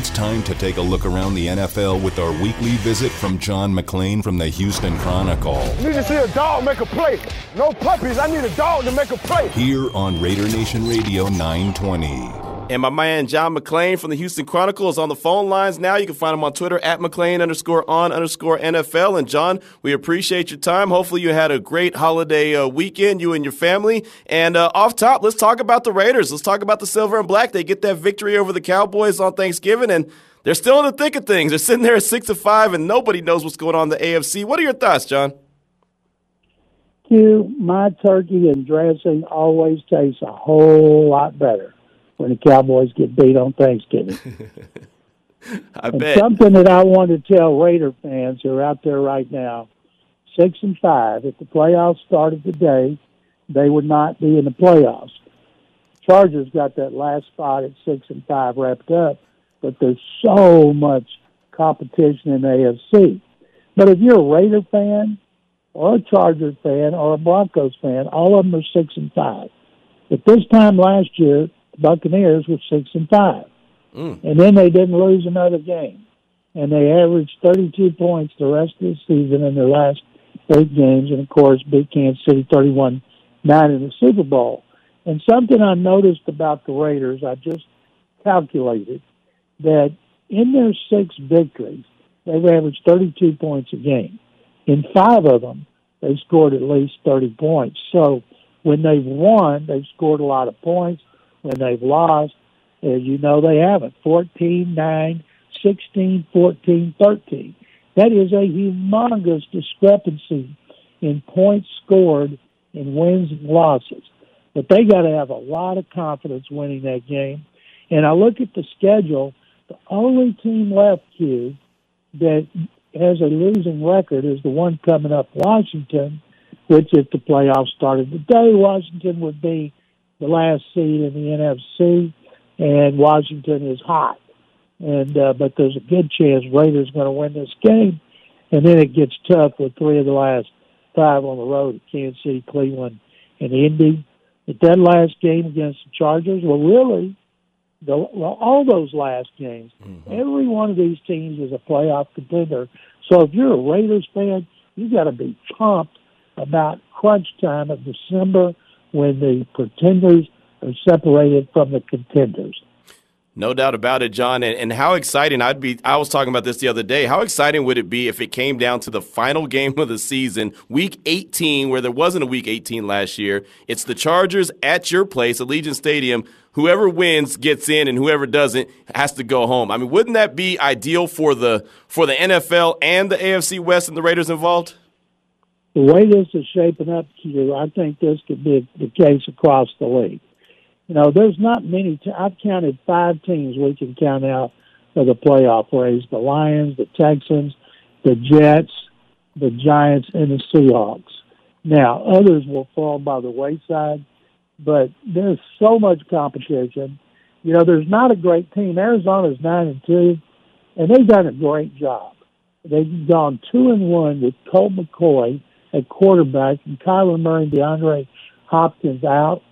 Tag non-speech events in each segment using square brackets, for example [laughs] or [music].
It's time to take a look around the NFL with our weekly visit from John McClain from the Houston Chronicle. I need to see a dog make a play. No puppies. I need a dog to make a play. Here on Raider Nation Radio 920. And my man John McClain from the Houston Chronicle is on the phone lines now. You can find him on Twitter at McClain underscore on underscore NFL. And John, we appreciate your time. Hopefully you had a great holiday uh, weekend, you and your family. And uh, off top, let's talk about the Raiders. Let's talk about the Silver and Black. They get that victory over the Cowboys on Thanksgiving, and they're still in the thick of things. They're sitting there at six to five, and nobody knows what's going on in the AFC. What are your thoughts, John? Q, my turkey and dressing always tastes a whole lot better when the Cowboys get beat on Thanksgiving. [laughs] I and bet. something that I want to tell Raider fans who are out there right now, six and five. If the playoffs started today, they would not be in the playoffs. Chargers got that last spot at six and five wrapped up, but there's so much competition in the AFC. But if you're a Raider fan or a Chargers fan or a Broncos fan, all of them are six and five. At this time last year, Buccaneers were six and five, Mm. and then they didn't lose another game, and they averaged 32 points the rest of the season in their last eight games, and of course beat Kansas City 31 nine in the Super Bowl. And something I noticed about the Raiders, I just calculated that in their six victories, they've averaged 32 points a game. In five of them, they've scored at least 30 points. So when they've won, they've scored a lot of points. When they've lost, as you know, they haven't. 14, 9, 16, 14, 13. That is a humongous discrepancy in points scored in wins and losses. But they got to have a lot of confidence winning that game. And I look at the schedule, the only team left, Q, that has a losing record is the one coming up, Washington, which if the playoffs started today, Washington would be the last seed in the NFC, and Washington is hot. And uh, but there's a good chance Raiders going to win this game, and then it gets tough with three of the last five on the road: Kansas City, Cleveland, and Indy. But that last game against the Chargers, well, really, the, well, all those last games, every one of these teams is a playoff contender. So if you're a Raiders fan, you got to be pumped about crunch time of December when the pretenders are separated from the contenders. No doubt about it, John. And, and how exciting I'd be. I was talking about this the other day. How exciting would it be if it came down to the final game of the season, week 18, where there wasn't a week 18 last year? It's the Chargers at your place, Allegiant Stadium. Whoever wins gets in, and whoever doesn't has to go home. I mean, wouldn't that be ideal for the for the NFL and the AFC West and the Raiders involved? The way this is shaping up, here, I think this could be the case across the league. You know, there's not many. T- I've counted five teams we can count out for the playoff race: the Lions, the Texans, the Jets, the Giants, and the Seahawks. Now, others will fall by the wayside, but there's so much competition. You know, there's not a great team. Arizona's nine and two, and they've done a great job. They've gone two and one with Colt McCoy at quarterback and Kyler Murray and DeAndre Hopkins out.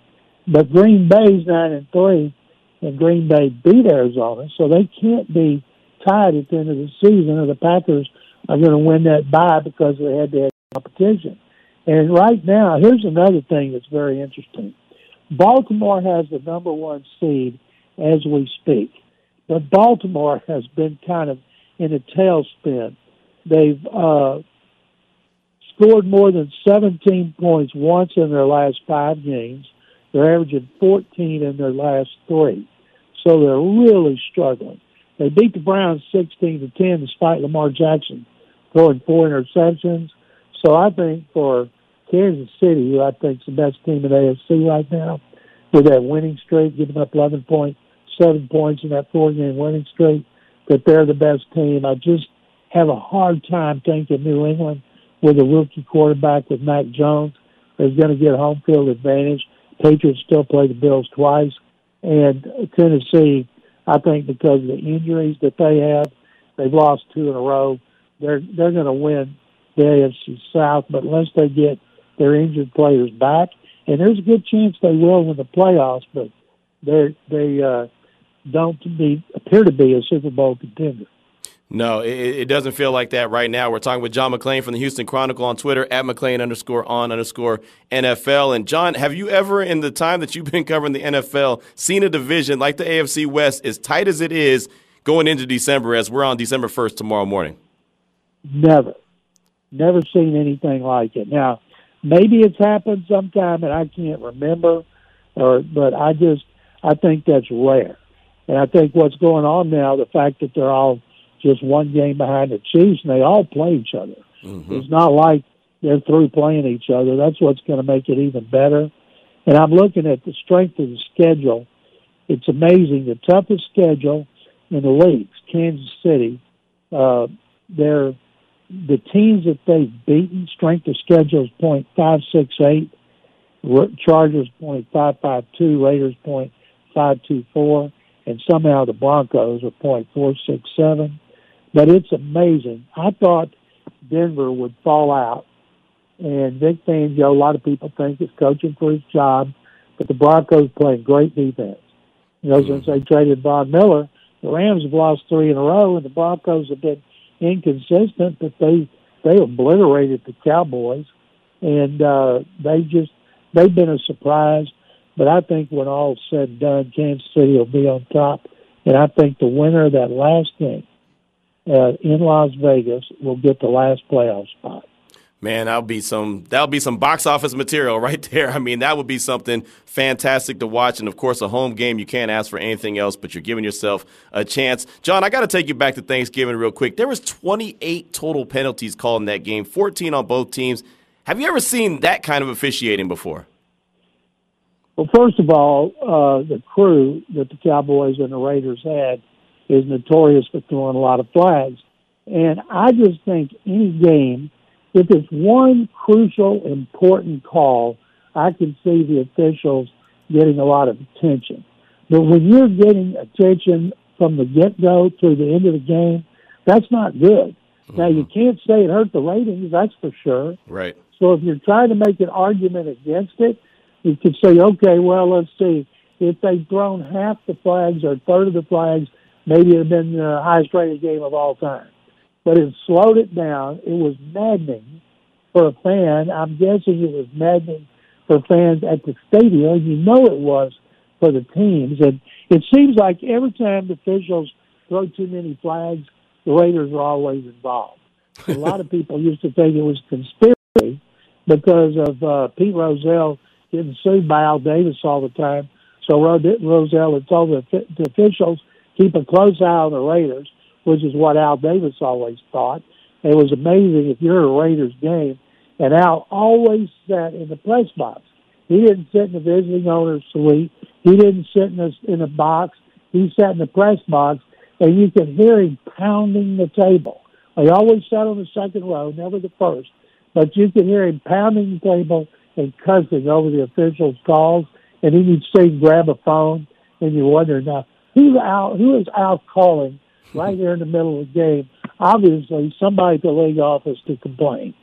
But Green Bay's nine and three, and Green Bay beat Arizona, so they can't be tied at the end of the season, or the Packers are going to win that bye because they had to have competition. And right now, here's another thing that's very interesting. Baltimore has the number one seed as we speak, but Baltimore has been kind of in a tailspin. They've uh, scored more than 17 points once in their last five games. They're averaging 14 in their last three. So they're really struggling. They beat the Browns 16 to 10 despite Lamar Jackson throwing four interceptions. So I think for Kansas City, who I think is the best team in AFC right now, with that winning streak, giving up 11.7 points in that four-game winning streak, that they're the best team. I just have a hard time thinking New England with a rookie quarterback with Mac Jones is going to get home field advantage. Patriots still play the Bills twice, and Tennessee, I think because of the injuries that they have, they've lost two in a row. They're they're going to win the AFC South, but unless they get their injured players back, and there's a good chance they will win the playoffs, but they they uh, don't be appear to be a Super Bowl contender. No, it, it, doesn't feel like that right now. We're talking with John McClain from the Houston Chronicle on Twitter at McClain underscore on underscore NFL. And John, have you ever, in the time that you've been covering the NFL, seen a division like the AFC West as tight as it is going into December, as we're on December first tomorrow morning? Never, never seen anything like it. Now, maybe it's happened sometime, and I can't remember, or but I just I think that's rare. And I think what's going on now, the fact that they're all just one game behind the Chiefs, and they all play each other. Mm-hmm. It's not like they're through playing each other. That's what's going to make it even better. And I'm looking at the strength of the schedule. It's amazing. The toughest schedule in the leagues, Kansas City, uh, they're the teams that they've beaten. Strength of schedule is point five six eight. Chargers point five five two. Raiders point five two four, and somehow the Broncos are point four six seven. But it's amazing. I thought Denver would fall out, and Vic Fangio. A lot of people think is coaching for his job, but the Broncos playing great defense. You know, since they traded Von Miller, the Rams have lost three in a row, and the Broncos have been inconsistent, but they they obliterated the Cowboys, and uh, they just they've been a surprise. But I think when all's said and done, Kansas City will be on top, and I think the winner of that last game uh, in Las Vegas will get the last playoff spot. Man, that'll be some that'll be some box office material [laughs] right there. I mean, that would be something fantastic to watch, and of course, a home game you can't ask for anything else. But you're giving yourself a chance. John, I got to take you back to Thanksgiving real quick. There was 28 total penalties called in that game, 14 on both teams. Have you ever seen that kind of officiating before? Well, first of all, uh, the crew that the Cowboys and the Raiders had is notorious for throwing a lot of flags. And I just think any game, if it's one crucial, important call, I can see the officials getting a lot of attention. But when you're getting attention from the get go to the end of the game, that's not good. Mm-hmm. Now, you mm-hmm. can't say it hurt the ratings, that's for sure. Right. So if you're trying to make an argument against it, you could say, okay, well, let's see. If they've thrown half the flags or a third of the flags, maybe it'd have been the highest rated game of all time. But it slowed it down. It was maddening for a fan. I'm guessing it was maddening for fans at the stadium. You know it was for the teams. And it seems like every time the officials throw too many flags, the Raiders are always involved. a [laughs] lot of people used to think it was conspiracy because of uh, Pete Rozelle getting sued by Al Davis all the time. So Rozelle had told the, the officials keep a close eye on the Raiders, which is what Al Davis always thought. It was amazing if you're a Raiders game, and Al always sat in the press box. He didn't sit in the visiting owner's suite. He didn't sit in a, in a box. He sat in the press box, and you could hear him pounding the table. He always sat on the second row, never the first, but you could hear him pounding the table and cussing over the officials' calls. And then you'd see him grab a phone, and you wonder now who's out, who is out calling right here in the middle of the game? Obviously, somebody at the league office to complain.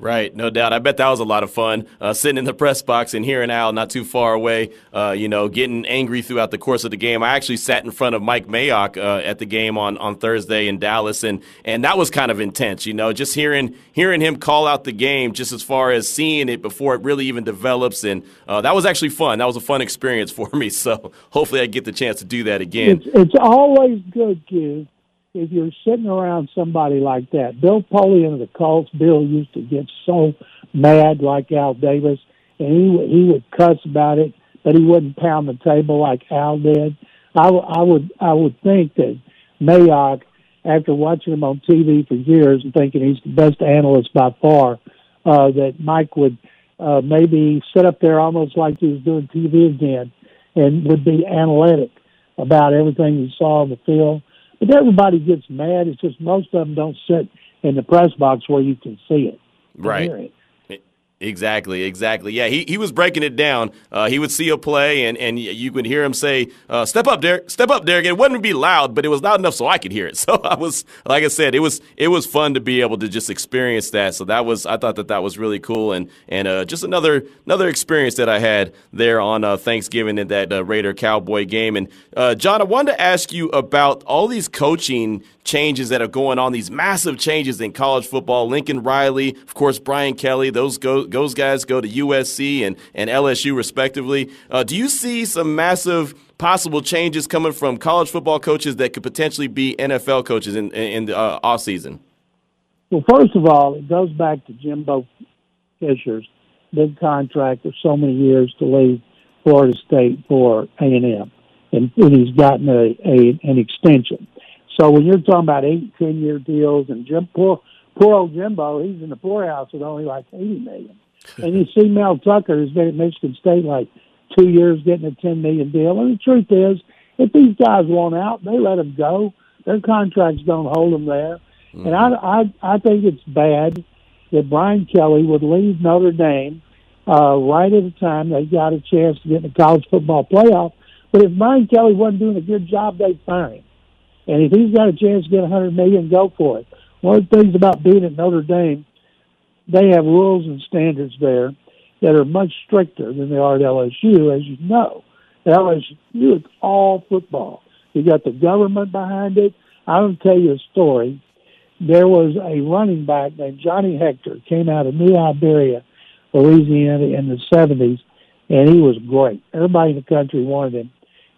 Right, no doubt. I bet that was a lot of fun uh, sitting in the press box and hearing Al not too far away, uh, you know, getting angry throughout the course of the game. I actually sat in front of Mike Mayock uh, at the game on, on Thursday in Dallas, and, and that was kind of intense, you know, just hearing hearing him call out the game, just as far as seeing it before it really even develops, and uh, that was actually fun. That was a fun experience [laughs] for me. So hopefully, I get the chance to do that again. It's, it's always good, Q if you're sitting around somebody like that, Bill Polian of the Colts, Bill used to get so mad like Al Davis, and he he would cuss about it, but he wouldn't pound the table like Al did. I, I would I would think that Mayock, after watching him on TV for years and thinking he's the best analyst by far, uh, that Mike would uh, maybe sit up there almost like he was doing TV again, and would be analytic about everything he saw on the field but everybody gets mad. It's just most of them don't sit in the press box where you can see it. Right. It. Exactly, exactly. Yeah, he, he was breaking it down. Uh, he would see a play, and, and you could hear him say, uh, "Step up, Derek! Step up, Derek!" It wouldn't be loud, but it was loud enough so I could hear it. [laughs] So I was, like I said, it was it was fun to be able to just experience that. So that was I thought that that was really cool, and and uh, just another another experience that I had there on uh, Thanksgiving in that uh, Raider Cowboy game. And uh, John, I wanted to ask you about all these coaching changes that are going on, these massive changes in college football. Lincoln Riley, of course, Brian Kelly, those go, those guys go to USC and, and LSU respectively. Uh, do you see some massive possible changes coming from college football coaches that could potentially be NFL coaches in, in the uh, off season? Well, first of all, it goes back to Jimbo Fisher's big contract of so many years to leave Florida State for A and and he's gotten a, a an extension. So when you're talking about eight, ten year deals, and Jim, poor, poor old Jimbo, he's in the poorhouse with only like eighty million. and you see Mel Tucker, who's been at Michigan State like two years, getting a ten million deal. And the truth is, if these guys want out, they let them go. Their contracts don't hold them there. Mm-hmm. And I, I, I think it's bad that Brian Kelly would leave Notre Dame uh, right at the time they got a chance to get in the college football playoff. But if Brian Kelly wasn't doing a good job, they'd fire him. And if he's got a chance to get a hundred million, go for it. One of the things about being at Notre Dame, they have rules and standards there that are much stricter than they are at LSU, as you know. At LSU, it's all football. You got the government behind it. I'll tell you a story. There was a running back named Johnny Hector, came out of New Iberia, Louisiana in the 70s, and he was great. Everybody in the country wanted him.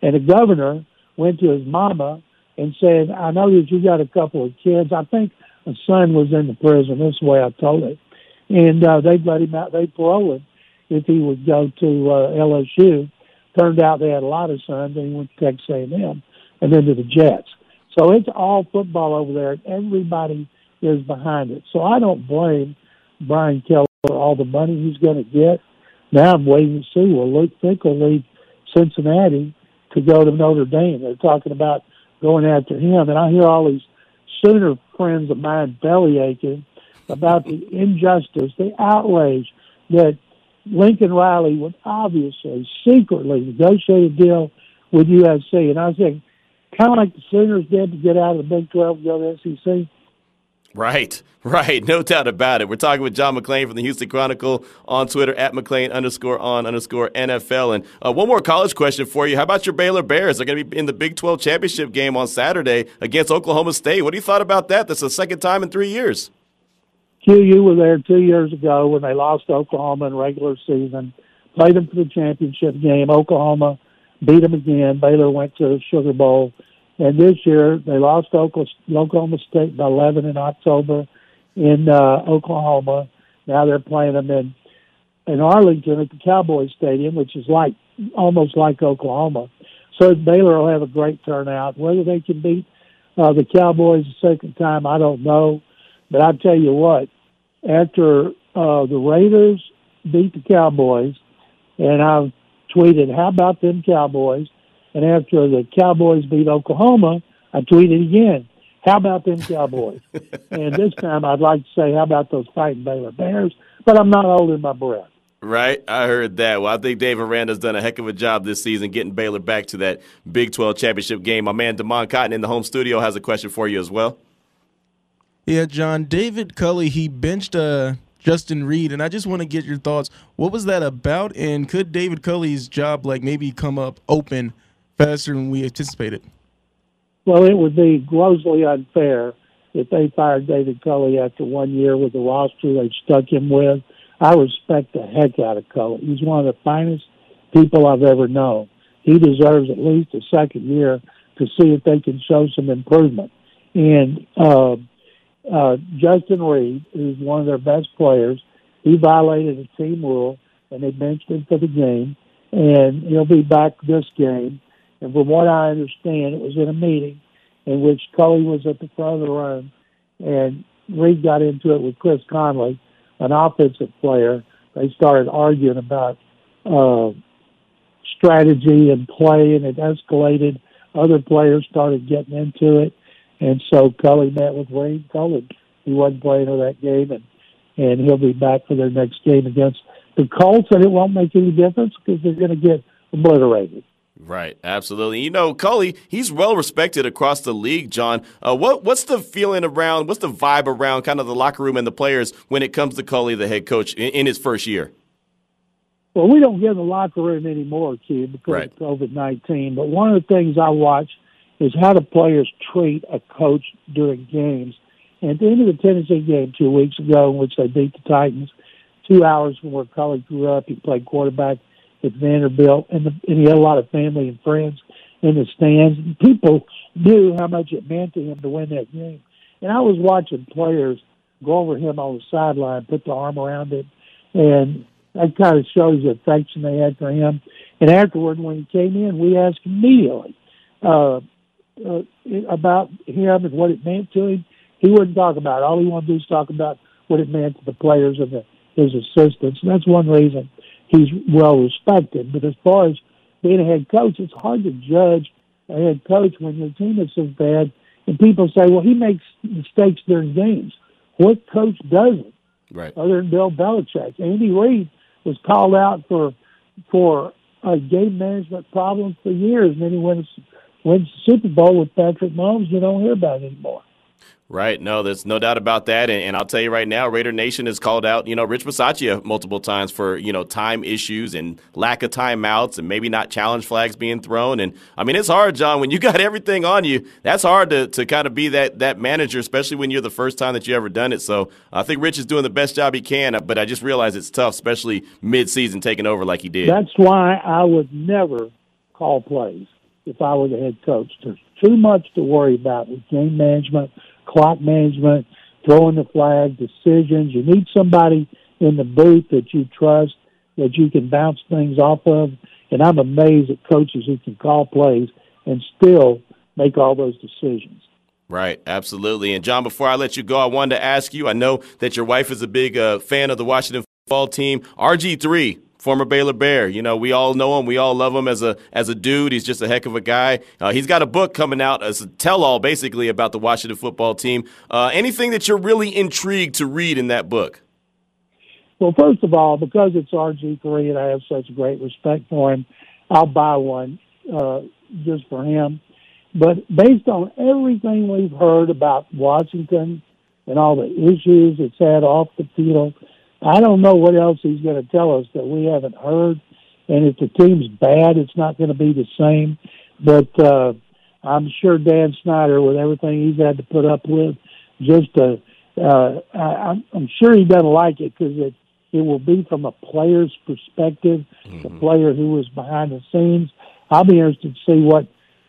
And the governor went to his mama and said, I know that you got a couple of kids. I think a son was in the prison. This way I told it. And uh, they'd let him out. They'd parole him if he would go to uh, LSU. Turned out they had a lot of sons, and he went to Texas A&M and then to the Jets. So it's all football over there. and Everybody is behind it. So I don't blame Brian Kelly for all the money he's going to get. Now I'm waiting to see. Will Luke Fickell leave Cincinnati to go to Notre Dame? They're talking about going after him. And I hear all these Sooner friends of mine belly aching about the injustice, the outrage that Lincoln Riley would obviously secretly negotiate a deal with USC. And I think, kind of like the Sooners did to get out of the Big 12 and go to the SEC. Right, right. No doubt about it. We're talking with John McClain from the Houston Chronicle on Twitter at McClain underscore on underscore NFL. And uh, one more college question for you. How about your Baylor Bears? They're going to be in the Big 12 championship game on Saturday against Oklahoma State. What do you thought about that? That's the second time in three years. QU were there two years ago when they lost to Oklahoma in regular season, played them for the championship game. Oklahoma beat them again. Baylor went to the Sugar Bowl and this year they lost Oklahoma State by 11 in October in uh, Oklahoma. Now they're playing them in in Arlington at the Cowboys Stadium, which is like almost like Oklahoma. So Baylor will have a great turnout. Whether they can beat uh, the Cowboys the second time, I don't know. But I tell you what, after uh, the Raiders beat the Cowboys, and I've tweeted, "How about them Cowboys?" And after the Cowboys beat Oklahoma, I tweeted again, how about them Cowboys? [laughs] and this time I'd like to say, how about those fighting Baylor Bears? But I'm not holding my breath. Right, I heard that. Well, I think Dave Aranda's done a heck of a job this season getting Baylor back to that Big 12 championship game. My man Damon Cotton in the home studio has a question for you as well. Yeah, John. David Culley, he benched uh, Justin Reid, and I just want to get your thoughts. What was that about? And could David Culley's job like maybe come up open – faster than we anticipated. Well, it would be grossly unfair if they fired David Culley after one year with the roster they stuck him with. I respect the heck out of Culley. He's one of the finest people I've ever known. He deserves at least a second year to see if they can show some improvement. And uh, uh, Justin Reid, who's one of their best players, he violated a team rule and they benched him for the game. And he'll be back this game. And from what I understand, it was in a meeting in which Culley was at the front of the room, and Reid got into it with Chris Conley, an offensive player. They started arguing about uh, strategy and play, and it escalated. Other players started getting into it, and so Culley met with. Told him he wasn't playing in that game, and and he'll be back for their next game against the Colts, and it won't make any difference because they're going to get obliterated. Right, absolutely. You know, Culley, he's well respected across the league. John, uh, what what's the feeling around? What's the vibe around kind of the locker room and the players when it comes to Culley, the head coach, in, in his first year? Well, we don't get in the locker room anymore, kid, because right. of COVID nineteen. But one of the things I watch is how the players treat a coach during games. And at the end of the Tennessee game two weeks ago, in which they beat the Titans, two hours from where Culley grew up, he played quarterback at Vanderbilt, and, the, and he had a lot of family and friends in the stands. And people knew how much it meant to him to win that game. And I was watching players go over him on the sideline, put the arm around him, and that kind of shows the affection they had for him. And afterward, when he came in, we asked immediately uh, uh, about him and what it meant to him. He wouldn't talk about it. All he wanted to do is talk about what it meant to the players and the, his assistants. And that's one reason he's well respected. But as far as being a head coach, it's hard to judge a head coach when your team is so bad. And people say, well, he makes mistakes during games. What coach doesn't? Right. Other than Bill Belichick, Andy Reid was called out for for a game management problem for years, and then he wins wins the Super Bowl with Patrick Mahomes. You don't hear about it anymore. Right. No, there's no doubt about that. And, and, I'll tell you right now, Raider Nation has called out, you know, Rich Bisaccia multiple times for, you know, time issues and lack of timeouts and maybe not challenge flags being thrown. And I mean, it's hard, John, when you [laughs] got everything on you, that's hard to, to kind of be that, that manager, especially when you're the first time that you ever done it. So I think Rich is doing the best job he can, but I just realize it's tough, especially mid-season taking over like he did. That's why I would never call plays if I were the head coach. There's too much to worry about with game management – clock management, throwing the flag, decisions. You need somebody in the booth that you trust, that you can bounce things off of. And I'm amazed at coaches who can call plays and still make all those decisions. Right, absolutely. And John, before I let you go, I wanted to ask you. I know that your wife is a big uh, fan of the Washington football team. RG three, former Baylor Bear. You know, we all know him. We all love him as a as a dude. He's just a heck of a guy. Uh, he's got a book coming out as a tell-all, basically, about the Washington football team. Uh, anything that you're really intrigued to read in that book? Well, first of all, because it's RG3 and I have such great respect for him, I'll buy one uh, just for him. But based on everything we've heard about Washington and all the issues it's had off the field – I don't know what else he's going to tell us that we haven't heard. And if the team's bad, it's not going to be the same. But uh, I'm sure Dan Snyder, with everything he's had to put up with, just uh, uh, I, I'm sure he doesn't like it because it it will be from a player's perspective, mm-hmm. the player who was behind the scenes. I'll be interested to see what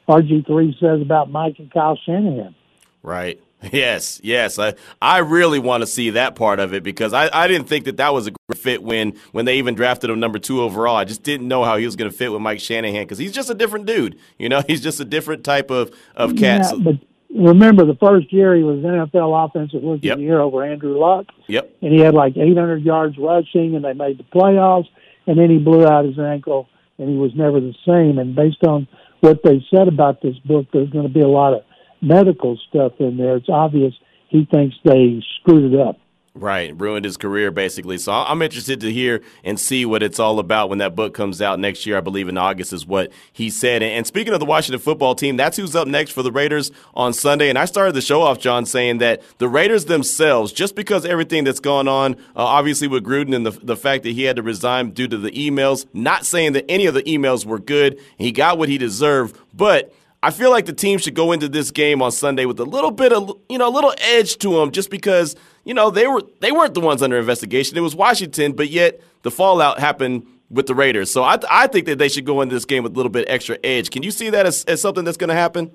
RG3 says about Mike and Kyle Shanahan. Right. Yes, yes. I, I really want to see that part of it because I, I didn't think that that was a great fit when, when they even drafted him number two overall. I just didn't know how he was going to fit with Mike Shanahan because he's just a different dude. You know, [laughs] he's just a different type of, of cat. Yeah, but remember, the first year he was NFL Offensive Rookie yep. of the Year over Andrew Luck. Yep. And he had like 800 yards rushing, and they made the playoffs. And then he blew out his ankle, and he was never the same. And based on what they said about this book, there's going to be a lot of medical stuff in there, it's obvious he thinks they screwed it up. Right, ruined his career basically. So I'm interested to hear and see what it's all about when that book comes out next year. I believe in August is what he said. And speaking of the Washington football team, that's who's up next for the Raiders on Sunday. And I started the show off, John, saying that the Raiders themselves, just because everything that's gone on, uh, obviously with Gruden and the, the fact that he had to resign due to the emails, not saying that any of the emails were good, he got what he deserved, but I feel like the team should go into this game on Sunday with a little bit of you know a little edge to them, just because you know they were they weren't the ones under investigation. It was Washington, but yet the fallout happened with the Raiders. So I I think that they should go into this game with a little bit extra edge. Can you see that as, as something that's going to happen?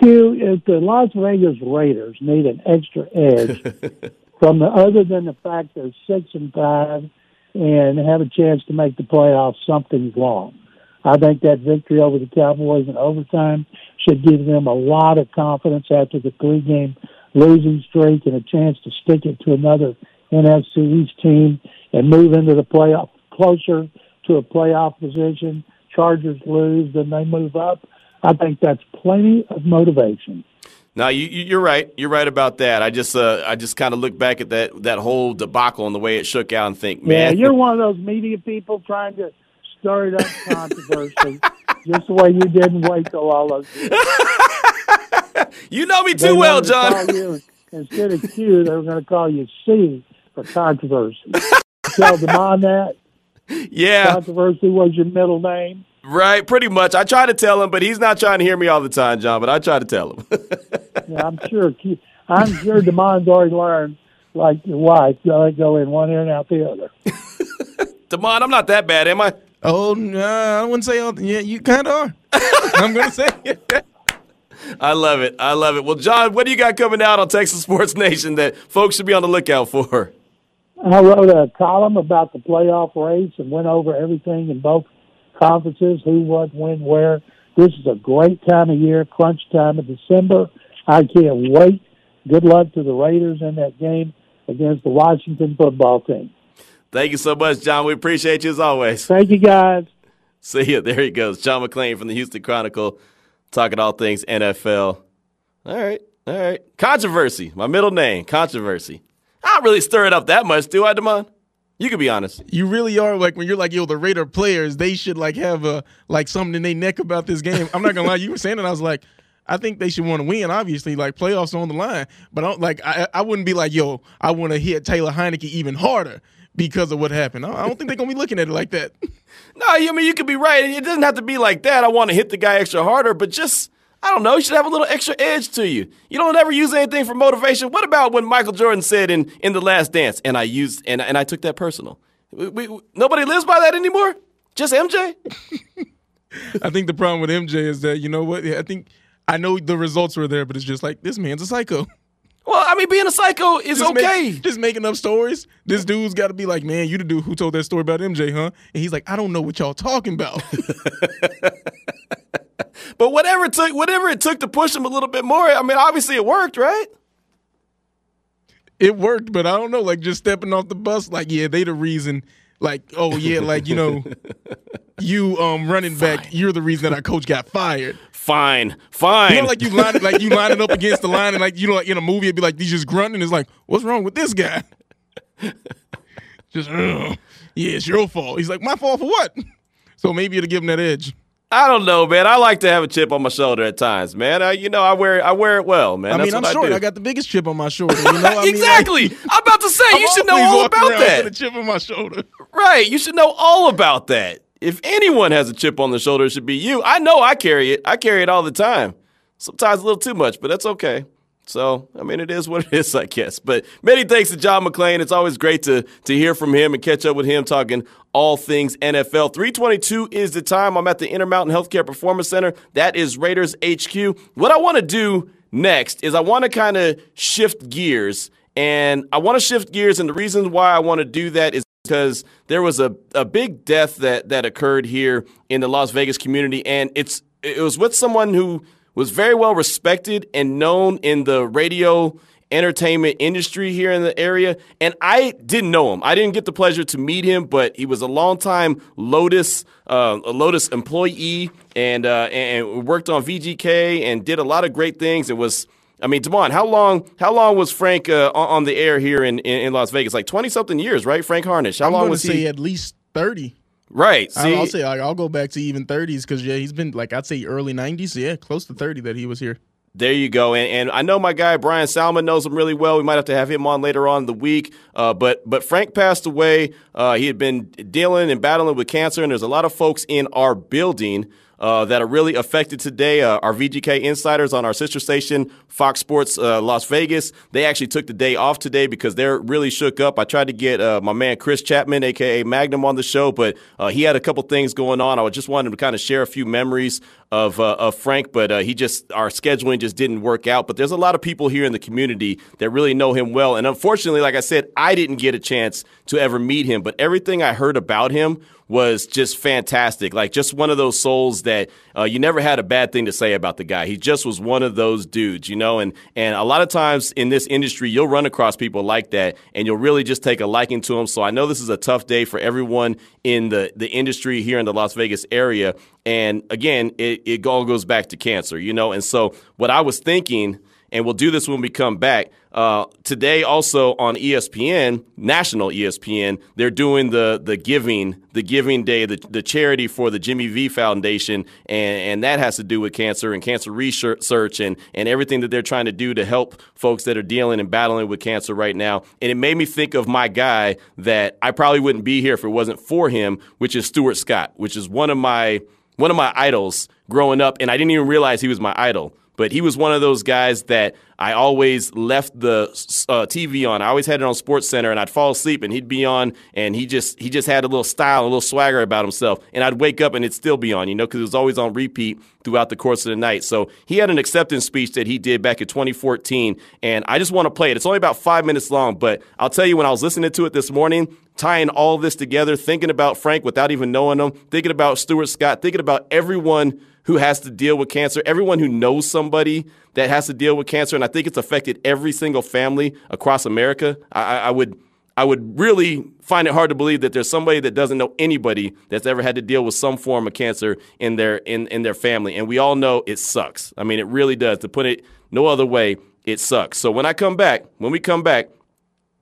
Q, if the Las Vegas Raiders need an extra edge [laughs] from the other than the fact they're six and five and have a chance to make the playoffs, something's wrong. I think that victory over the Cowboys in overtime should give them a lot of confidence after the three game losing streak and a chance to stick it to another NFC East team and move into the playoff closer to a playoff position. Chargers lose, then they move up. I think that's plenty of motivation. No, you, you're right. You're right about that. I just uh, I just kind of look back at that that whole debacle and the way it shook out and think, man, Yeah, you're one of those media people trying to it up controversy, just the way you didn't wait till all those. [laughs] you know me too well, John. you, instead of Q, they were going to call you C for controversy. Tell Demond that [laughs] yeah, controversy was your middle name. right. Pretty much. I try to tell him, but he's not trying to hear me all the time, John. But I try to tell him. [laughs] Yeah, I'm sure. Q, I'm sure Demond's already learned, like your wife, you go in one ear and out the other. Demond, I'm not that bad, am I? Oh, no, I wouldn't say. all- Yeah, you kind of are. [laughs] I'm gonna say. I love it. I love it. Well, John, what do you got coming out on Texas Sports Nation that folks should be on the lookout for? I wrote a column about the playoff race and went over everything in both conferences, who, what, when, where. This is a great time of year, crunch time of December. I can't wait. Good luck to the Raiders in that game against the Washington football team. Thank you so much, John. We appreciate you as always. Thank you, guys. See you. There he goes. John McClain from the Houston Chronicle, talking all things NFL. All right. All right. Controversy. My middle name, controversy. I don't really stir it up that much, do I, Demond? You can be honest. You really are like when you're like, yo, the Raider players, they should like have a like something in their neck about this game. I'm not gonna lie, you were saying it, I was like, I think they should want to win. Obviously, like playoffs are on the line, but I don't like I I wouldn't be like, yo, I want to hit Taylor Heinicke even harder because of what happened. I don't think they're gonna be looking at it like that. [laughs] No, I mean, you could be right. It doesn't have to be like that. I want to hit the guy extra harder, but just, I don't know, you should have a little extra edge to you. You don't ever use anything for motivation. What about when Michael Jordan said in, in The Last Dance, and I used, and, and I took that personal? We, we, nobody lives by that anymore? Just MJ? [laughs] I think the problem with MJ is that you know what? I think I know the results were there, but it's just like this man's a psycho. Well, I mean, being a psycho is Just make- okay. just making up stories. This dude's got to be like, man, you the dude who told that story about MJ, huh? And he's like, I don't know what y'all talking about. [laughs] But whatever it took, whatever it took to push him a little bit more, I mean, obviously it worked, right? it worked, but I don't know. Like just stepping off the bus, like yeah, they the reason. Like oh yeah, like you know, you um running back, you're the reason that our coach got fired. Fine, fine. You know, like you line like you lining up against the line, and like you know, like in a movie, it'd be like he's just grunting. It's like, what's wrong with this guy? [laughs] just "Ugh. yeah, it's your fault. He's like, my fault for what? So maybe it'll give him that edge. I don't know, man. I like to have a chip on my shoulder at times, man. I, you know, I wear I wear it well, man. I That's mean, I'm what short. I, I, got the biggest chip on my shoulder. You know, I [laughs] mean, exactly. I'm about to say I'm you should know all about that. With a chip on my shoulder. Right. You should know all about that. If anyone has a chip on the shoulder, it should be you. I know I carry it. I carry it all the time. Sometimes a little too much, but that's okay. So, I mean, it is what it is, I guess. But many thanks to John McClain. It's always great to, to hear from him and catch up with him talking all things NFL. 322 is the time. I'm at the Intermountain Healthcare Performance Center. That is Raiders HQ. What I want to do next is I want to kind of shift gears. And I want to shift gears. And the reason why I want to do that is because there was a, a big death that, that occurred here in the Las Vegas community. And it's it was with someone who was very well respected and known in the radio entertainment industry here in the area. And I didn't know him. I didn't get the pleasure to meet him, but he was a longtime Lotus, uh, a Lotus employee and, uh, and worked on VGK and did a lot of great things. It was, I mean, Damon, how long, how long was Frank uh, on, the air here in, in, in Las Vegas? Like 20 something years, right? Frank Harnish. How I'm long was say he? at least thirty. Right. See, I'll say like, I'll go back to even 30s because yeah, he's been like I'd say early 90s. Yeah, close to 30 that he was here. There you go, and, and I know my guy Brian Salmon knows him really well. We might have to have him on later on in the week. Uh, but but Frank passed away. Uh, he had been dealing and battling with cancer, and there's a lot of folks in our building uh, that are really affected today. Uh, our VGK insiders on our sister station, Fox Sports uh, Las Vegas, they actually took the day off today because they're really shook up. I tried to get uh, my man Chris Chapman, aka Magnum, on the show, but uh, he had a couple things going on. I just wanted to kind of share a few memories of uh, of Frank, but uh, he just our scheduling just didn't work out. But there's a lot of people here in the community that really know him well, and unfortunately, like I said, I didn't get a chance to ever meet him. But everything I heard about him was just fantastic. Like just one of those souls that uh, you never had a bad thing to say about the guy. He just was one of those dudes, you know. And and a lot of times in this industry, you'll run across people like that, and you'll really just take a liking to them. So I know this is a tough day for everyone in the the industry here in the Las Vegas area. And again, it, it all goes back to cancer, you know. And so what I was thinking and we'll do this when we come back. Uh, today, also on ESPN, national ESPN, they're doing the the giving the giving day, the, the charity for the Jimmy V Foundation, and, and that has to do with cancer and cancer research and and everything that they're trying to do to help folks that are dealing and battling with cancer right now. And it made me think of my guy that I probably wouldn't be here if it wasn't for him, which is Stuart Scott, which is one of my one of my idols growing up, and I didn't even realize he was my idol. But he was one of those guys that I always left the uh, TV on. I always had it on Sports Center, and I'd fall asleep, and he'd be on, and he just he just had a little style, a little swagger about himself. And I'd wake up, and it'd still be on, you know, because it was always on repeat throughout the course of the night. So he had an acceptance speech that he did back in 2014, and I just want to play it. It's only about five minutes long, but I'll tell you when I was listening to it this morning, tying all this together, thinking about Frank without even knowing him, thinking about Stuart Scott, thinking about everyone who has to deal with cancer, everyone who knows somebody that has to deal with cancer, and I think it's affected every single family across America. I, I would I would really find it hard to believe that there's somebody that doesn't know anybody that's ever had to deal with some form of cancer in their in, in their family. And we all know it sucks. I mean, it really does. To put it no other way, it sucks. So when I come back, when we come back,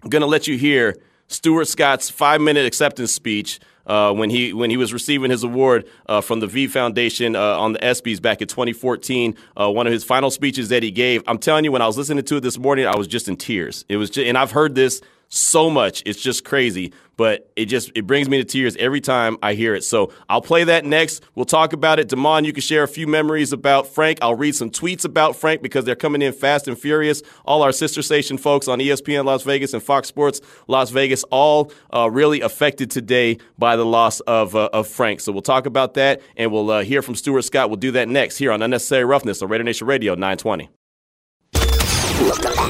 I'm gonna let you hear Stuart Scott's five minute acceptance speech uh, when he when he was receiving his award uh, from the V Foundation uh, on the ESPYS back in 2014. Uh, one of his final speeches that he gave. I'm telling you, when I was listening to it this morning, I was just in tears. It was, just, and I've heard this so much. It's just crazy, but it just it brings me to tears every time I hear it. So I'll play that next. We'll talk about it. Damon, you can share a few memories about Frank. I'll read some tweets about Frank because they're coming in fast and furious. All our sister station folks on ESPN Las Vegas and Fox Sports Las Vegas, all uh, really affected today by the loss of uh, of Frank. So we'll talk about that, and we'll uh, hear from Stuart Scott. We'll do that next here on Unnecessary Roughness on Raider Nation Radio 920.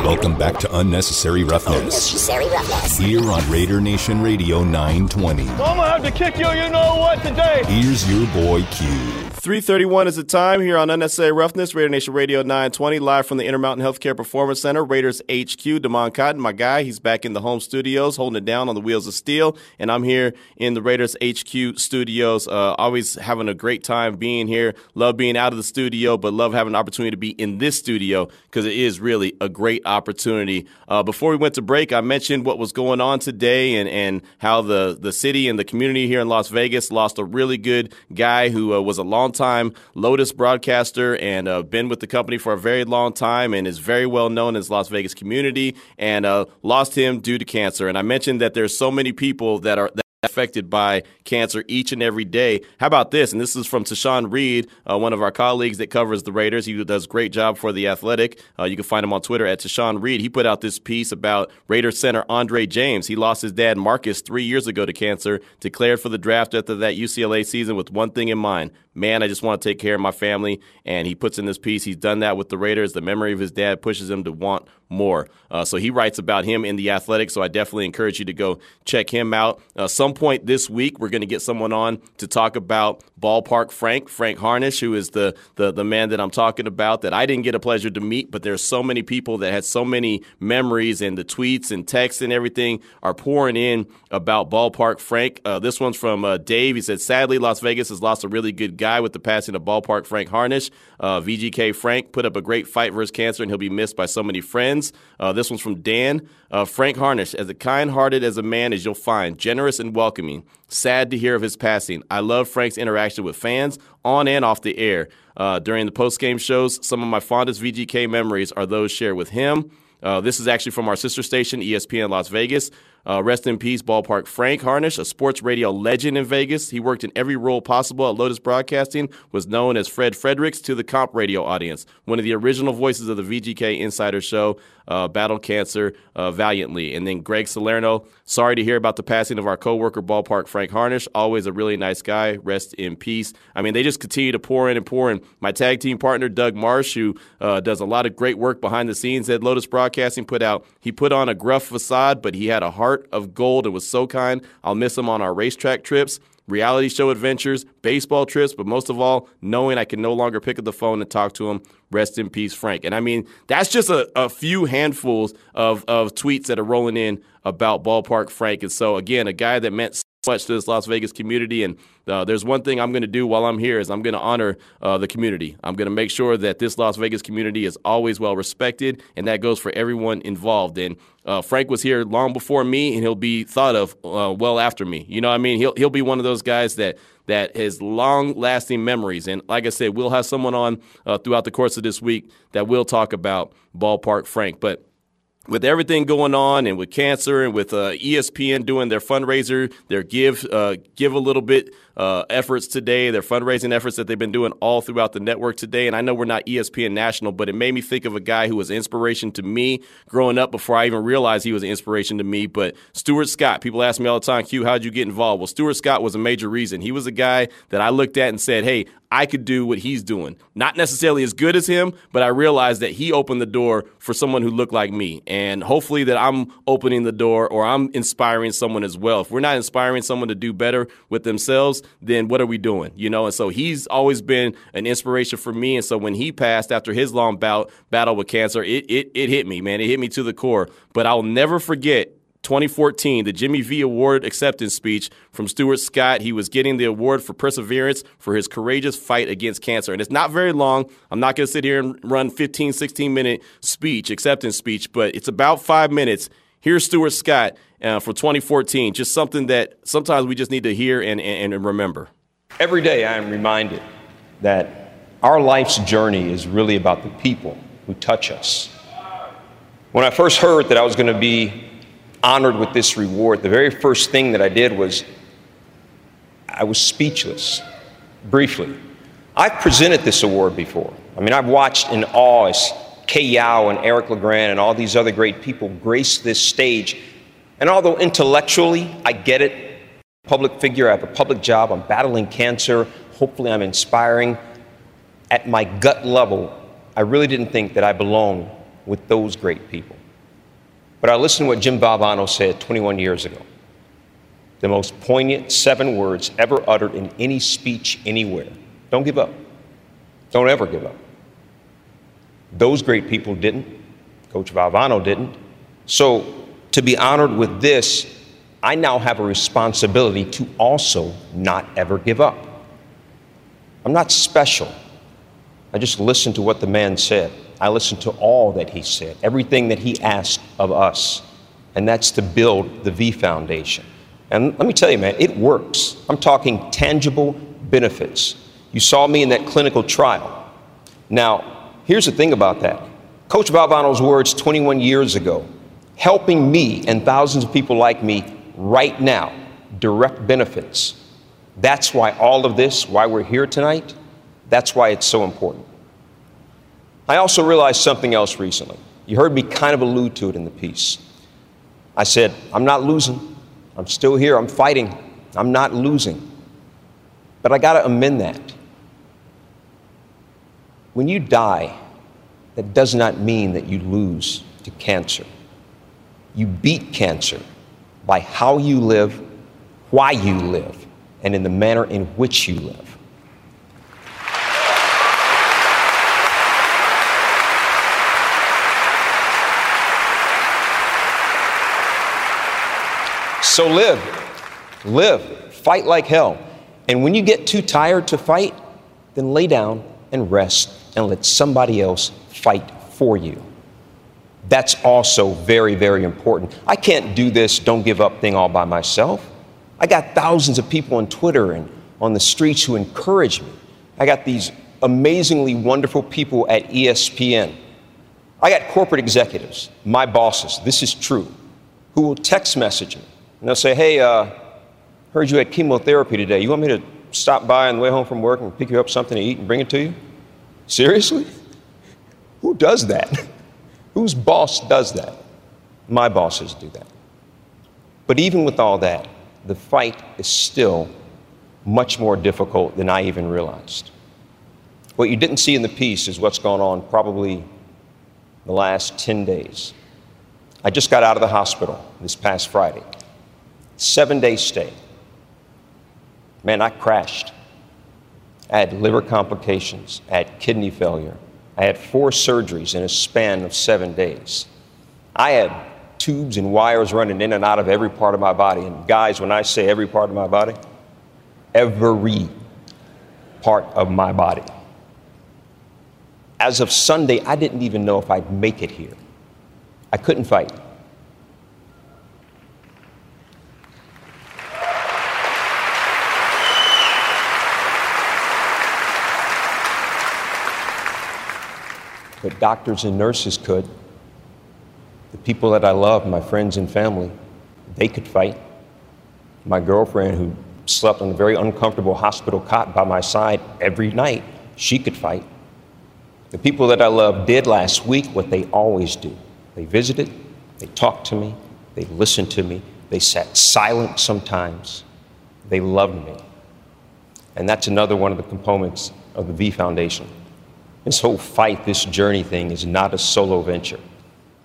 Welcome back to Unnecessary Roughness. Unnecessary Roughness. Here on Raider Nation Radio 920. I'm gonna have to kick you, you know what, today. Here's your boy Q. 331 is the time here on Unnecessary Roughness, Raider Nation Radio 920, live from the Intermountain Healthcare Performance Center, Raiders HQ. Damon Cotton, my guy, he's back in the home studios, holding it down on the wheels of steel. And I'm here in the Raiders HQ studios, uh, always having a great time being here. Love being out of the studio, but love having an opportunity to be in this studio because it is really a great opportunity. Uh, before we went to break, I mentioned what was going on today and, and how the, the city and the community here in Las Vegas lost a really good guy who uh, was a long time Lotus broadcaster and uh, been with the company for a very long time and is very well known in the Las Vegas community and uh, lost him due to cancer. And I mentioned that there's so many people that are that affected by cancer each and every day. How about this? And this is from Tashan Reed, uh, one of our colleagues that covers the Raiders. He does a great job for the Athletic. Uh, you can find him on Twitter at Tashan Reed. He put out this piece about Raiders center Andre James. He lost his dad Marcus three years ago to cancer. Declared for the draft after that UCLA season with one thing in mind: man, I just want to take care of my family. And he puts in this piece. He's done that with the Raiders. The memory of his dad pushes him to want more. Uh, so he writes about him in the Athletic. So I definitely encourage you to go check him out. Uh, some point this week, we're going to get someone on to talk about Ballpark Frank, Frank Harnish, who is the, the the man that I'm talking about. That I didn't get a pleasure to meet, but there's so many people that had so many memories, and the tweets and texts and everything are pouring in about Ballpark Frank. Uh, this one's from uh, Dave. He said, "Sadly, Las Vegas has lost a really good guy with the passing of Ballpark Frank Harnish. Uh, VGK Frank put up a great fight versus cancer, and he'll be missed by so many friends." Uh, this one's from Dan. Uh, Frank Harnish, as a kind-hearted as a man as you'll find, generous and welcoming. Sad to hear of his passing. I love Frank's interaction with fans on and off the air. Uh, during the post-game shows, some of my fondest VGK memories are those shared with him. Uh, this is actually from our sister station, ESPN Las Vegas. Uh, rest in peace, Ballpark Frank Harnish, a sports radio legend in Vegas. He worked in every role possible at Lotus Broadcasting, was known as Fred Fredericks to the comp radio audience, one of the original voices of the VGK Insider Show, uh, battled cancer uh, valiantly. And then Greg Salerno, sorry to hear about the passing of our coworker, Ballpark Frank Harnish, always a really nice guy. Rest in peace. I mean, they just continue to pour in and pour in. My tag team partner, Doug Marsh, who uh, does a lot of great work behind the scenes at Lotus Broadcasting, put out, he put on a gruff facade, but he had a heart of gold and was so kind. I'll miss him on our racetrack trips, reality show adventures, baseball trips, but most of all, knowing I can no longer pick up the phone and talk to him. Rest in peace, Frank. And I mean, that's just a, a few handfuls of, of tweets that are rolling in about ballpark Frank. And so, again, a guy that meant much to this Las Vegas community. And uh, there's one thing I'm going to do while I'm here is I'm going to honor uh, the community. I'm going to make sure that this Las Vegas community is always well respected, and that goes for everyone involved. And uh, Frank was here long before me, and he'll be thought of uh, well after me. You know, what I mean, he'll he'll be one of those guys that that has long lasting memories. And like I said, we'll have someone on uh, throughout the course of this week that will talk about Ballpark Frank, but with everything going on and with cancer and with uh, ESPN doing their fundraiser, their give uh, give a little bit uh, efforts today, their fundraising efforts that they've been doing all throughout the network today. And I know we're not ESPN national, but it made me think of a guy who was inspiration to me growing up before I even realized he was an inspiration to me. But Stuart Scott, people ask me all the time, Q, how'd you get involved? Well, Stuart Scott was a major reason. He was a guy that I looked at and said, hey, I could do what he's doing. Not necessarily as good as him, but I realized that he opened the door for someone who looked like me. And hopefully that I'm opening the door or I'm inspiring someone as well. If we're not inspiring someone to do better with themselves, then what are we doing? You know, and so he's always been an inspiration for me. And so when he passed after his long bout battle with cancer, it it, it hit me, man. It hit me to the core. But I'll never forget 2014, the Jimmy V Award acceptance speech from Stuart Scott. He was getting the award for perseverance for his courageous fight against cancer. And it's not very long. I'm not going to sit here and run 15, 16 minute speech, acceptance speech, but it's about five minutes. Here's Stuart Scott uh, for 2014. Just something that sometimes we just need to hear and, and, and remember. Every day I am reminded that our life's journey is really about the people who touch us. When I first heard that I was going to be honored with this reward, the very first thing that I did was I was speechless, briefly. I've presented this award before. I mean, I've watched in awe as Kay Yow and Eric LeGrand and all these other great people grace this stage. And although intellectually I get it, public figure, I have a public job, I'm battling cancer, hopefully I'm inspiring, at my gut level, I really didn't think that I belonged with those great people. But I listened to what Jim Valvano said 21 years ago. The most poignant seven words ever uttered in any speech anywhere. Don't give up. Don't ever give up. Those great people didn't. Coach Valvano didn't. So to be honored with this, I now have a responsibility to also not ever give up. I'm not special. I just listened to what the man said. I listened to all that he said, everything that he asked of us, and that's to build the V Foundation. And let me tell you, man, it works. I'm talking tangible benefits. You saw me in that clinical trial. Now, here's the thing about that Coach Valvano's words 21 years ago, helping me and thousands of people like me right now, direct benefits. That's why all of this, why we're here tonight, that's why it's so important. I also realized something else recently. You heard me kind of allude to it in the piece. I said, I'm not losing. I'm still here. I'm fighting. I'm not losing. But I got to amend that. When you die, that does not mean that you lose to cancer. You beat cancer by how you live, why you live, and in the manner in which you live. So live, live, fight like hell. And when you get too tired to fight, then lay down and rest and let somebody else fight for you. That's also very, very important. I can't do this don't give up thing all by myself. I got thousands of people on Twitter and on the streets who encourage me. I got these amazingly wonderful people at ESPN. I got corporate executives, my bosses, this is true, who will text message me and they'll say, hey, uh, heard you had chemotherapy today. You want me to stop by on the way home from work and pick you up something to eat and bring it to you? Seriously? Who does that? [laughs] Whose boss does that? My bosses do that. But even with all that, the fight is still much more difficult than I even realized. What you didn't see in the piece is what's gone on probably the last 10 days. I just got out of the hospital this past Friday. Seven day stay. Man, I crashed. I had liver complications. I had kidney failure. I had four surgeries in a span of seven days. I had tubes and wires running in and out of every part of my body. And guys, when I say every part of my body, every part of my body. As of Sunday, I didn't even know if I'd make it here. I couldn't fight. But doctors and nurses could. The people that I love, my friends and family, they could fight. My girlfriend, who slept on a very uncomfortable hospital cot by my side every night, she could fight. The people that I love did last week what they always do they visited, they talked to me, they listened to me, they sat silent sometimes, they loved me. And that's another one of the components of the V Foundation. This whole fight, this journey thing is not a solo venture.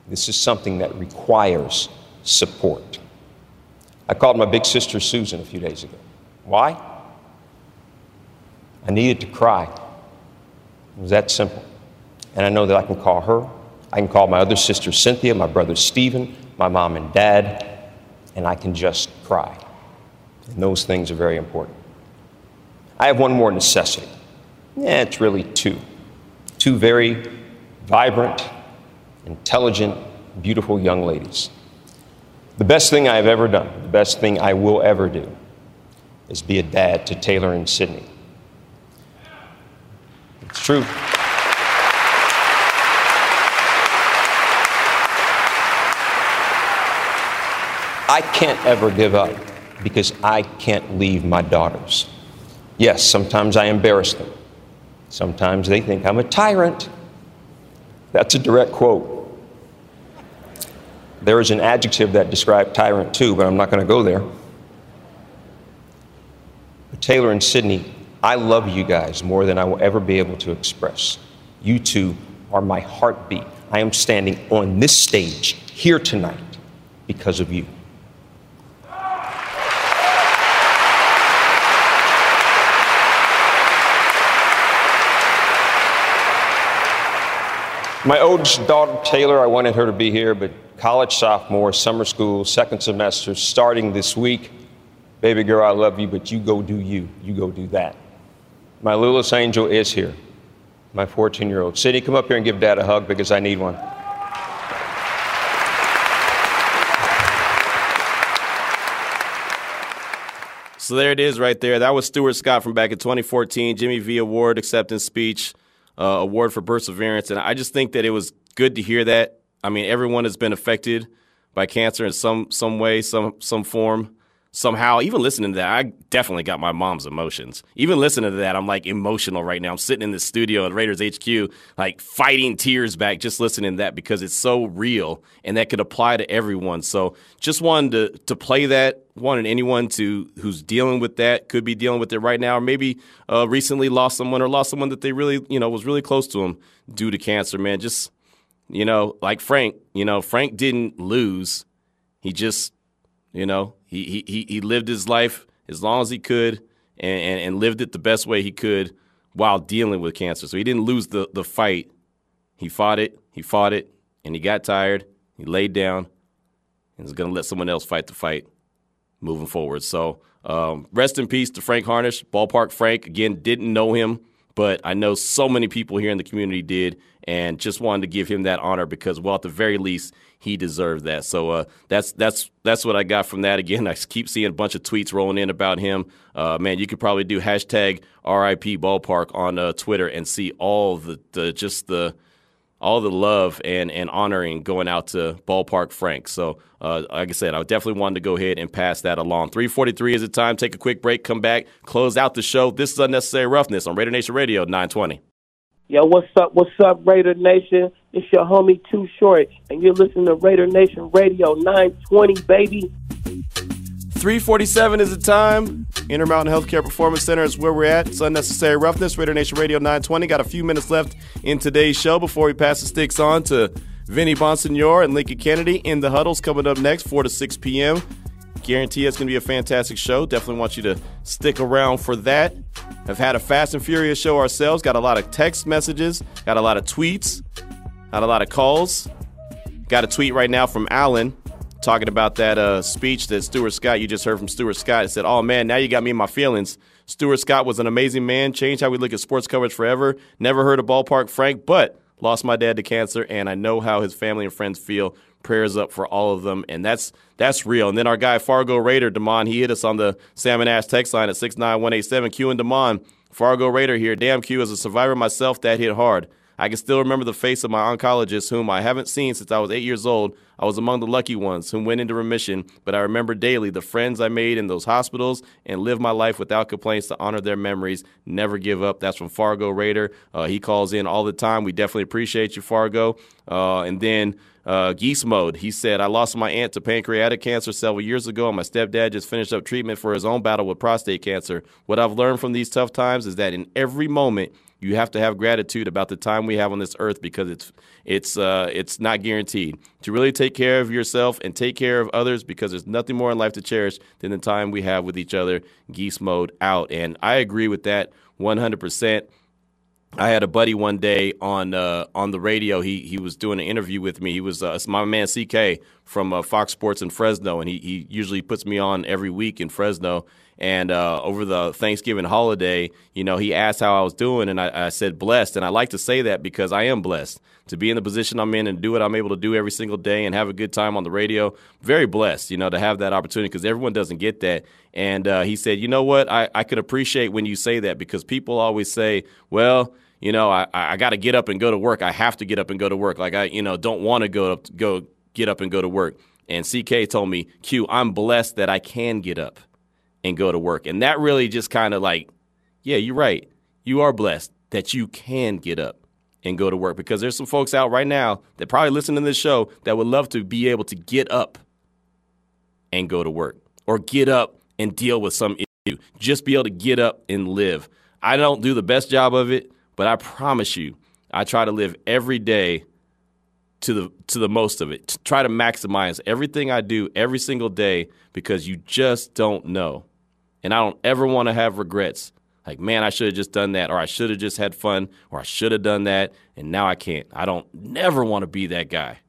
This is something that requires support. I called my big sister Susan a few days ago. Why? I needed to cry. It was that simple. And I know that I can call her. I can call my other sister Cynthia, my brother Stephen, my mom and dad, and I can just cry. And those things are very important. I have one more necessity. Yeah, it's really two. Two very vibrant, intelligent, beautiful young ladies. The best thing I have ever done, the best thing I will ever do, is be a dad to Taylor and Sydney. It's true. I can't ever give up because I can't leave my daughters. Yes, sometimes I embarrass them. Sometimes they think I'm a tyrant. That's a direct quote. There is an adjective that describes tyrant too, but I'm not going to go there. But Taylor and Sydney, I love you guys more than I will ever be able to express. You two are my heartbeat. I am standing on this stage here tonight because of you. My oldest daughter, Taylor, I wanted her to be here, but college sophomore, summer school, second semester, starting this week. Baby girl, I love you, but you go do you. You go do that. My littlest angel is here, my 14 year old. Sydney, come up here and give dad a hug because I need one. So there it is right there. That was Stuart Scott from back in 2014, Jimmy V Award acceptance speech uh, award for perseverance, and I just think that it was good to hear that. I mean, everyone has been affected by cancer in some some way, some some form somehow even listening to that i definitely got my mom's emotions. Even listening to that i'm like emotional right now. I'm sitting in the studio at raiders hq like fighting tears back just listening to that because it's so real and that could apply to everyone. So just wanted to, to play that. Wanted anyone to who's dealing with that could be dealing with it right now or maybe uh, recently lost someone or lost someone that they really you know was really close to them due to cancer man. Just you know like frank you know frank didn't lose. He just you know, he he he lived his life as long as he could and, and, and lived it the best way he could while dealing with cancer. So he didn't lose the, the fight. He fought it, he fought it, and he got tired. He laid down and is going to let someone else fight the fight moving forward. So um, rest in peace to Frank Harnish. Ballpark Frank, again, didn't know him, but I know so many people here in the community did, and just wanted to give him that honor because, well, at the very least, he deserved that. So uh, that's that's that's what I got from that. Again, [laughs] I keep seeing a bunch of tweets rolling in about him. Uh, man, you could probably do hashtag RIP Ballpark on uh, Twitter and see all the, the just the all the love and, and honoring going out to Ballpark Frank. So, uh, like I said, I definitely wanted to go ahead and pass that along. 343 is the time. Take a quick break, come back, close out the show. This is Unnecessary Roughness on Raider Nation Radio 920. Yo, what's up? What's up, Raider Nation? It's your homie Too Short, and you're listening to Raider Nation Radio 920, baby. 347 is the time. Intermountain Healthcare Performance Center is where we're at. It's Unnecessary Roughness, Raider Nation Radio 920. Got a few minutes left in today's show before we pass the sticks on to Vinny Bonsignore and Lincoln Kennedy in the huddles coming up next, 4 to 6 p.m. Guarantee it's going to be a fantastic show. Definitely want you to stick around for that. Have had a fast and furious show ourselves. Got a lot of text messages, got a lot of tweets, got a lot of calls. Got a tweet right now from Alan. talking about that uh, speech that Stuart Scott, you just heard from Stuart Scott. It said, Oh man, now you got me in my feelings. Stuart Scott was an amazing man, changed how we look at sports coverage forever. Never heard of Ballpark Frank, but lost my dad to cancer, and I know how his family and friends feel. Prayers up for all of them, and that's that's real. And then our guy Fargo Raider Damon, he hit us on the Salmon Ash text line at six nine one eight seven. Q and Damon, Fargo Raider here. Damn Q, as a survivor myself, that hit hard. I can still remember the face of my oncologist, whom I haven't seen since I was eight years old. I was among the lucky ones who went into remission, but I remember daily the friends I made in those hospitals and live my life without complaints to honor their memories. Never give up. That's from Fargo Raider. Uh, he calls in all the time. We definitely appreciate you, Fargo. Uh, and then uh, Geese Mode, he said, I lost my aunt to pancreatic cancer several years ago, and my stepdad just finished up treatment for his own battle with prostate cancer. What I've learned from these tough times is that in every moment, you have to have gratitude about the time we have on this earth because it's it's uh, it's not guaranteed. To really take care of yourself and take care of others because there's nothing more in life to cherish than the time we have with each other. Geese mode out, and I agree with that 100. percent I had a buddy one day on uh, on the radio. He he was doing an interview with me. He was uh, my man CK from uh, Fox Sports in Fresno, and he he usually puts me on every week in Fresno. And uh, over the Thanksgiving holiday, you know, he asked how I was doing, and I, I, said blessed. And I like to say that because I am blessed to be in the position I'm in and do what I'm able to do every single day and have a good time on the radio. Very blessed, you know, to have that opportunity because everyone doesn't get that. And uh, he said, you know what, I, I could appreciate when you say that because people always say, well, you know, I, I got to get up and go to work. I have to get up and go to work. Like I, you know, don't want to go up, go get up and go to work. And CK told me, Q, I'm blessed that I can get up and go to work. And that really just kind of like, yeah, you're right. You are blessed that you can get up and go to work because there's some folks out right now that probably listen to this show that would love to be able to get up and go to work or get up and deal with some issue. Just be able to get up and live. I don't do the best job of it, but I promise you, I try to live every day to the to the most of it. To try to maximize everything I do every single day because you just don't know. And I don't ever want to have regrets. Like, man, I should have just done that, or I should have just had fun, or I should have done that, and now I can't. I don't never want to be that guy.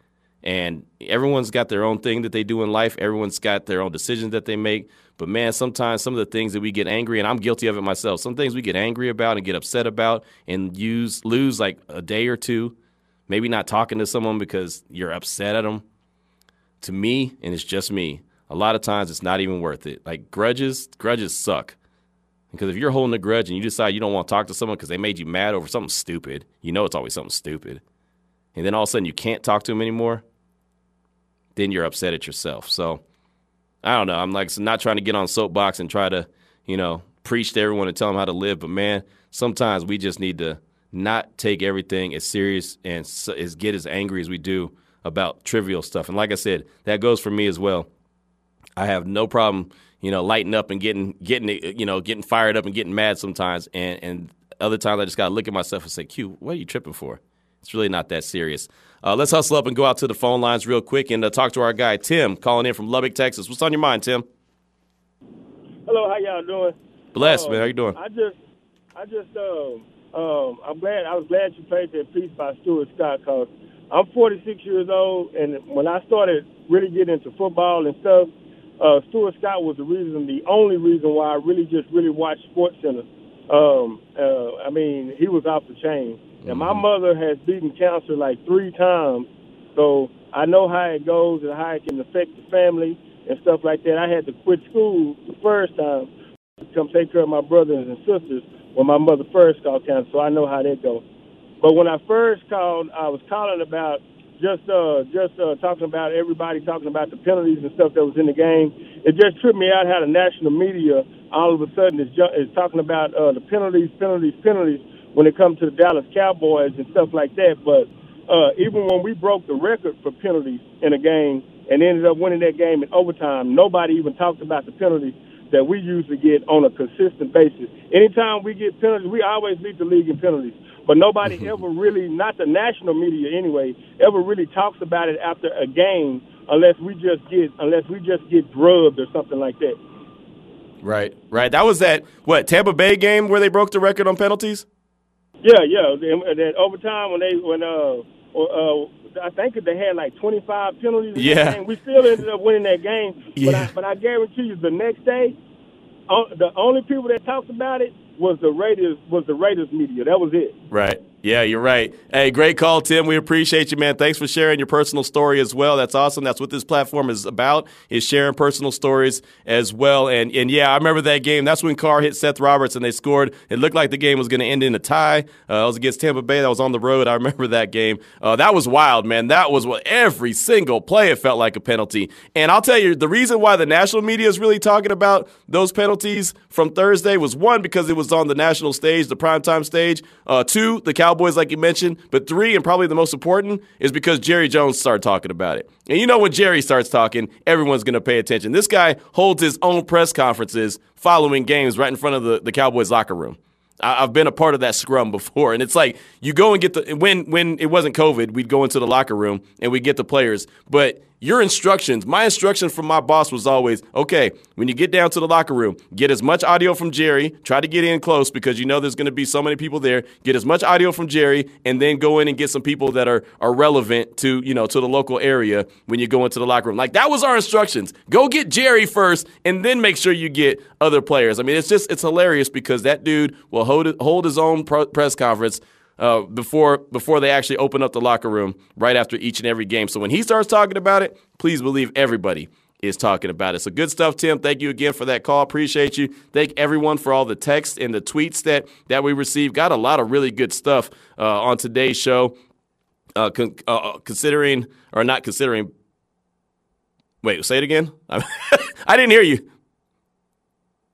And everyone's got their own thing that they do in life. Everyone's got their own decisions that they make. But man, sometimes some of the things that we get angry, and I'm guilty of it myself. Some things we get angry about and get upset about, and use lose like a day or two, maybe not talking to someone because you're upset at them. To me, and it's just me, a lot of times it's not even worth it. Like grudges, grudges suck. Because if you're holding a grudge and you decide you don't want to talk to someone because they made you mad over something stupid, you know it's always something stupid. And then all of a sudden you can't talk to them anymore, then you're upset at yourself. So I don't know. I'm like not trying to get on soapbox and try to, you know, preach to everyone and tell them how to live. But man, sometimes we just need to not take everything as serious and as get as angry as we do about trivial stuff. And like I said, that goes for me as well. I have no problem, you know, lighting up and getting getting you know getting fired up and getting mad sometimes, and and other times I just gotta look at myself and say, "Q, what are you tripping for?" It's really not that serious. Uh, let's hustle up and go out to the phone lines real quick and uh, talk to our guy Tim calling in from Lubbock, Texas. What's on your mind, Tim? Hello, how y'all doing? Bless, man. How you doing? I just, I just, um, um, I'm glad. I was glad you played that piece by Stuart Scott because I'm 46 years old, and when I started really getting into football and stuff, uh, Stuart Scott was the reason, the only reason why I really just really watched Sports Center. Um, uh, I mean, he was off the chain. And my mm-hmm. mother has beaten cancer like three times, so I know how it goes and how it can affect the family and stuff like that. I had to quit school the first time to come take care of my brothers and sisters when my mother first called cancer, so I know how that goes. But when I first called, I was calling about just uh, just uh, talking about everybody talking about the penalties and stuff that was in the game. It just tripped me out how the national media all of a sudden is, ju- is talking about uh, the penalties, penalties, penalties when it comes to the Dallas Cowboys and stuff like that. But uh, even when we broke the record for penalties in a game and ended up winning that game in overtime, nobody even talked about the penalties that we usually get on a consistent basis. Anytime we get penalties, we always lead the league in penalties but nobody mm-hmm. ever really, not the national media anyway, ever really talks about it after a game unless we just get unless we just get drubbed or something like that. Right, right. That was that what Tampa Bay game where they broke the record on penalties. Yeah, yeah. That overtime when they when uh, uh I think if they had like 25 penalties. Yeah. we still ended up winning that game. [laughs] But I, but I guarantee you, the next day, o- the only people that talked about it was the Raiders was the Raiders media. That was it. Right. Yeah, you're right. Hey, great call, Tim. We appreciate you, man. Thanks for sharing your personal story as well. That's awesome. That's what this platform is about, is sharing personal stories as well. And and yeah, I remember that game. That's when Carr hit Seth Roberts and they scored. It looked like the game was going to end in a tie. Uh, it was against Tampa Bay. That was on the road. I remember that game. Uh, that was wild, man. That was what every single play it felt like a penalty. And I'll tell you, the reason why the national media is really talking about those penalties from Thursday was one because it was on the national stage, the primetime stage. Uh, two, the Cowboys, like you mentioned. But three, and probably the most important, is because Jerry Jones started talking about it. And you know when Jerry starts talking, everyone's going to pay attention. This guy holds his own press conferences following games right in front of the, the Cowboys locker room. I- I've been a part of that scrum [laughs] before, and it's like you go and get the when when it wasn't COVID, we'd go into the locker room and we get the players. But your instructions, my instruction from my boss was always, okay, when you get down to the locker room, get as much audio from Jerry. Try to get in close because you know there's going to be so many people there. Get as much audio from Jerry, and then go in and get some people that are are relevant to you know to the local area when you go into the locker room. Like that was our instructions. Go get Jerry first, and then make sure you get other players. I mean, it's just it's hilarious because that dude will hold hold his own pro- press conference uh, before before they actually open up the locker room right after each and every game. So when he starts talking about it, please believe everybody is talking about it. So good stuff, Tim. Thank you again for that call. Appreciate you. Thank everyone for all the texts and the tweets that that we received. Got a lot of really good stuff uh, on today's show. Uh, con- uh, considering or not considering. Wait, say it again. [laughs] I didn't hear you.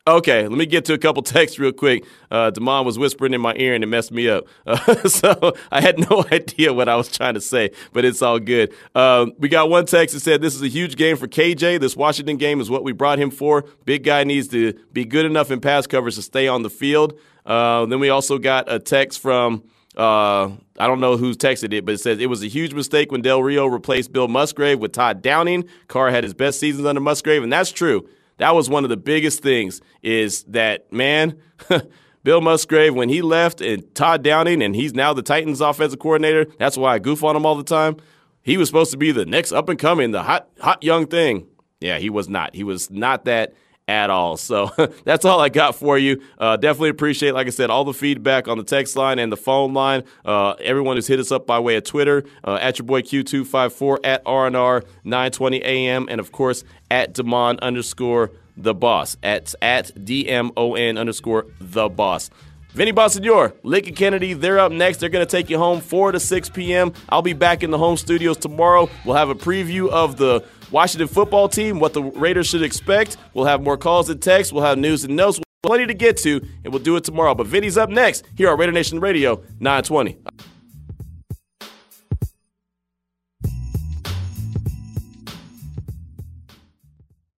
Okay, let me get to a couple [laughs] texts real quick. Uh, Damon was whispering in my ear and it messed me up. [laughs] Uh, so I had no [laughs] idea what I was trying to say, but it's all good. Um, we got one text that said, This is a huge game for KJ. This Washington game is what we brought him for. Big guy needs to be good enough in pass coverage to stay on the field. Uh, then we also got a text from. Uh, I don't know who's texted it, but it says it was a huge mistake when Del Rio replaced Bill Musgrave with Todd Downing. Carr had his best seasons under Musgrave, and that's true. That was one of the biggest things is that, man, [laughs] Bill Musgrave, when he left and Todd Downing, and he's now the Titans offensive coordinator, that's why I goof on him all the time. He was supposed to be the next up and coming, the hot, hot young thing. Yeah, he was not. He was not that at all. So [laughs] that's all I got for you. Uh, definitely appreciate, like I said, all the feedback on the text line and the phone line. Uh, everyone who's hit us up by way of Twitter uh, at your boy Q254 at RNR 920 AM and of course at Demon underscore the boss at at DMON underscore the boss. Vinny Bonsignore, Lincoln Kennedy, they're up next. They're going to take you home 4 to 6 p.m. I'll be back in the home studios tomorrow. We'll have a preview of the Washington football team, what the Raiders should expect. We'll have more calls and texts. We'll have news and notes. Plenty to get to, and we'll do it tomorrow. But Vinny's up next here on Raider Nation Radio 920.